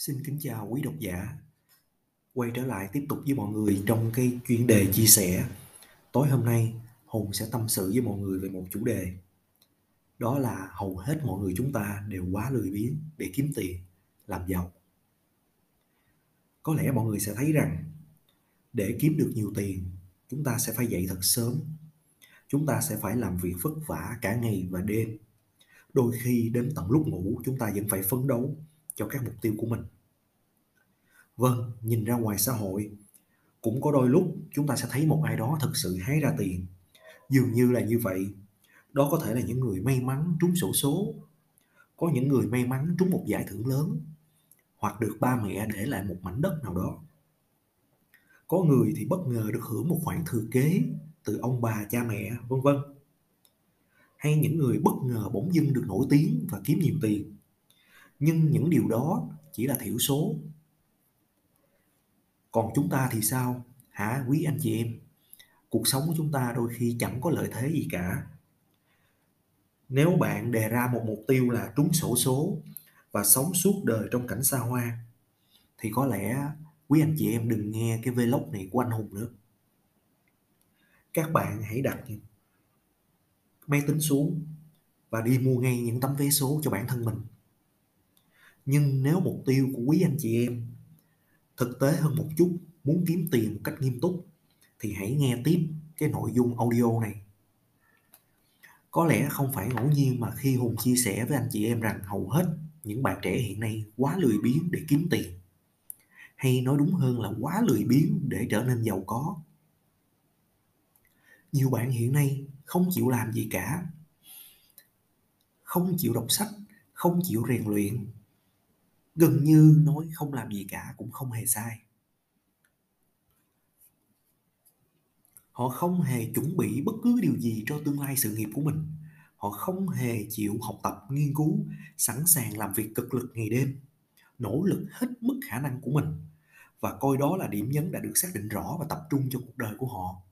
Xin kính chào quý độc giả. Quay trở lại tiếp tục với mọi người trong cái chuyên đề chia sẻ. Tối hôm nay, Hùng sẽ tâm sự với mọi người về một chủ đề. Đó là hầu hết mọi người chúng ta đều quá lười biếng để kiếm tiền, làm giàu. Có lẽ mọi người sẽ thấy rằng để kiếm được nhiều tiền, chúng ta sẽ phải dậy thật sớm. Chúng ta sẽ phải làm việc vất vả cả ngày và đêm. Đôi khi đến tận lúc ngủ chúng ta vẫn phải phấn đấu cho các mục tiêu của mình. Vâng, nhìn ra ngoài xã hội, cũng có đôi lúc chúng ta sẽ thấy một ai đó thực sự hái ra tiền. Dường như là như vậy. Đó có thể là những người may mắn trúng sổ số, có những người may mắn trúng một giải thưởng lớn, hoặc được ba mẹ để lại một mảnh đất nào đó. Có người thì bất ngờ được hưởng một khoản thừa kế từ ông bà cha mẹ, vân vân. Hay những người bất ngờ bỗng dưng được nổi tiếng và kiếm nhiều tiền nhưng những điều đó chỉ là thiểu số. Còn chúng ta thì sao? Hả, quý anh chị em? Cuộc sống của chúng ta đôi khi chẳng có lợi thế gì cả. Nếu bạn đề ra một mục tiêu là trúng sổ số và sống suốt đời trong cảnh xa hoa, thì có lẽ quý anh chị em đừng nghe cái vlog này của anh Hùng nữa. Các bạn hãy đặt máy tính xuống và đi mua ngay những tấm vé số cho bản thân mình nhưng nếu mục tiêu của quý anh chị em thực tế hơn một chút, muốn kiếm tiền một cách nghiêm túc, thì hãy nghe tiếp cái nội dung audio này. Có lẽ không phải ngẫu nhiên mà khi hùng chia sẻ với anh chị em rằng hầu hết những bạn trẻ hiện nay quá lười biếng để kiếm tiền, hay nói đúng hơn là quá lười biếng để trở nên giàu có. Nhiều bạn hiện nay không chịu làm gì cả, không chịu đọc sách, không chịu rèn luyện gần như nói không làm gì cả, cũng không hề sai. Họ không hề chuẩn bị bất cứ điều gì cho tương lai sự nghiệp của mình. Họ không hề chịu học tập, nghiên cứu, sẵn sàng làm việc cực lực ngày đêm, nỗ lực hết mức khả năng của mình. Và coi đó là điểm nhấn đã được xác định rõ và tập trung cho cuộc đời của họ.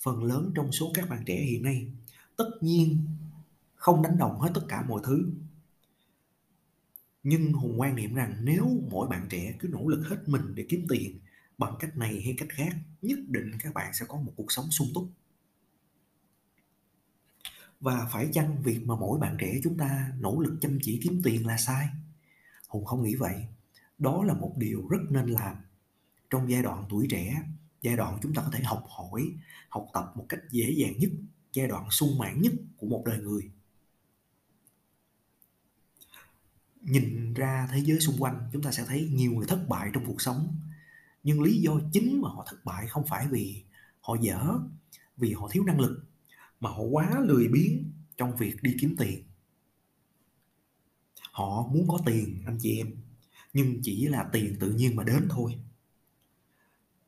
Phần lớn trong số các bạn trẻ hiện nay, tất nhiên không đánh đồng hết tất cả mọi thứ nhưng hùng quan niệm rằng nếu mỗi bạn trẻ cứ nỗ lực hết mình để kiếm tiền bằng cách này hay cách khác, nhất định các bạn sẽ có một cuộc sống sung túc. Và phải chăng việc mà mỗi bạn trẻ chúng ta nỗ lực chăm chỉ kiếm tiền là sai? Hùng không nghĩ vậy. Đó là một điều rất nên làm. Trong giai đoạn tuổi trẻ, giai đoạn chúng ta có thể học hỏi, học tập một cách dễ dàng nhất, giai đoạn sung mãn nhất của một đời người. Nhìn ra thế giới xung quanh, chúng ta sẽ thấy nhiều người thất bại trong cuộc sống. Nhưng lý do chính mà họ thất bại không phải vì họ dở, vì họ thiếu năng lực, mà họ quá lười biếng trong việc đi kiếm tiền. Họ muốn có tiền, anh chị em, nhưng chỉ là tiền tự nhiên mà đến thôi.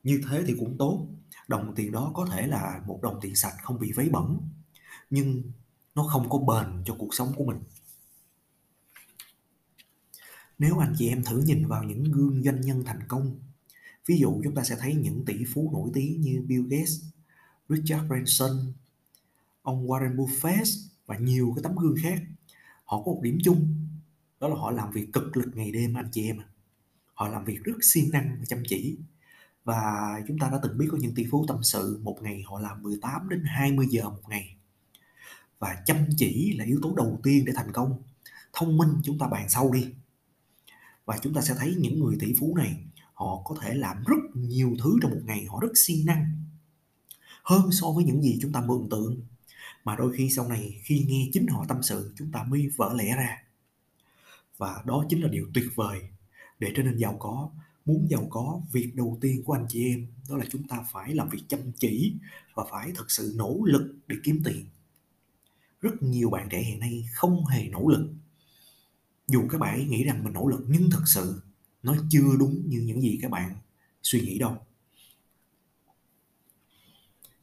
Như thế thì cũng tốt, đồng tiền đó có thể là một đồng tiền sạch không bị vấy bẩn, nhưng nó không có bền cho cuộc sống của mình nếu anh chị em thử nhìn vào những gương doanh nhân thành công, ví dụ chúng ta sẽ thấy những tỷ phú nổi tiếng như Bill Gates, Richard Branson, ông Warren Buffett và nhiều cái tấm gương khác. Họ có một điểm chung, đó là họ làm việc cực lực ngày đêm anh chị em. Họ làm việc rất siêng năng và chăm chỉ. Và chúng ta đã từng biết có những tỷ phú tâm sự một ngày họ làm 18 đến 20 giờ một ngày. Và chăm chỉ là yếu tố đầu tiên để thành công. Thông minh chúng ta bàn sau đi và chúng ta sẽ thấy những người tỷ phú này, họ có thể làm rất nhiều thứ trong một ngày, họ rất siêng năng. Hơn so với những gì chúng ta mường tượng mà đôi khi sau này, khi nghe chính họ tâm sự, chúng ta mới vỡ lẽ ra. Và đó chính là điều tuyệt vời. Để trở nên giàu có, muốn giàu có, việc đầu tiên của anh chị em, đó là chúng ta phải làm việc chăm chỉ và phải thực sự nỗ lực để kiếm tiền. Rất nhiều bạn trẻ hiện nay không hề nỗ lực dù các bạn nghĩ rằng mình nỗ lực, nhưng thực sự nó chưa đúng như những gì các bạn suy nghĩ đâu.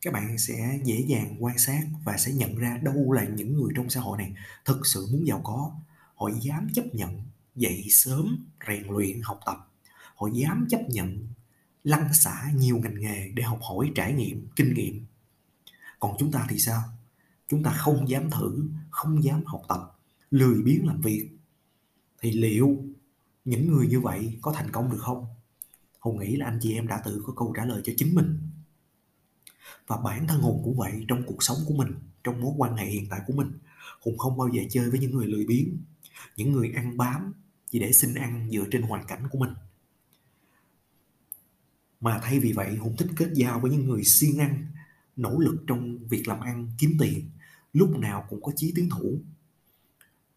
Các bạn sẽ dễ dàng quan sát và sẽ nhận ra đâu là những người trong xã hội này thực sự muốn giàu có. Họ dám chấp nhận dậy sớm, rèn luyện, học tập. Họ dám chấp nhận lăn xả nhiều ngành nghề để học hỏi, trải nghiệm, kinh nghiệm. Còn chúng ta thì sao? Chúng ta không dám thử, không dám học tập, lười biếng làm việc thì liệu những người như vậy có thành công được không? Hùng nghĩ là anh chị em đã tự có câu trả lời cho chính mình. Và bản thân Hùng cũng vậy trong cuộc sống của mình, trong mối quan hệ hiện tại của mình. Hùng không bao giờ chơi với những người lười biếng, những người ăn bám chỉ để xin ăn dựa trên hoàn cảnh của mình. Mà thay vì vậy, Hùng thích kết giao với những người siêng ăn, nỗ lực trong việc làm ăn, kiếm tiền, lúc nào cũng có chí tiến thủ.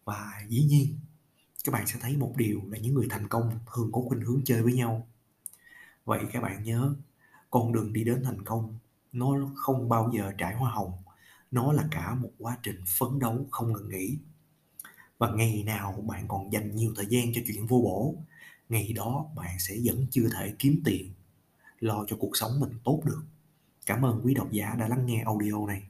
Và dĩ nhiên, các bạn sẽ thấy một điều là những người thành công thường có khuynh hướng chơi với nhau. Vậy các bạn nhớ, con đường đi đến thành công nó không bao giờ trải hoa hồng, nó là cả một quá trình phấn đấu không ngừng nghỉ. Và ngày nào bạn còn dành nhiều thời gian cho chuyện vô bổ, ngày đó bạn sẽ vẫn chưa thể kiếm tiền, lo cho cuộc sống mình tốt được. Cảm ơn quý độc giả đã lắng nghe audio này.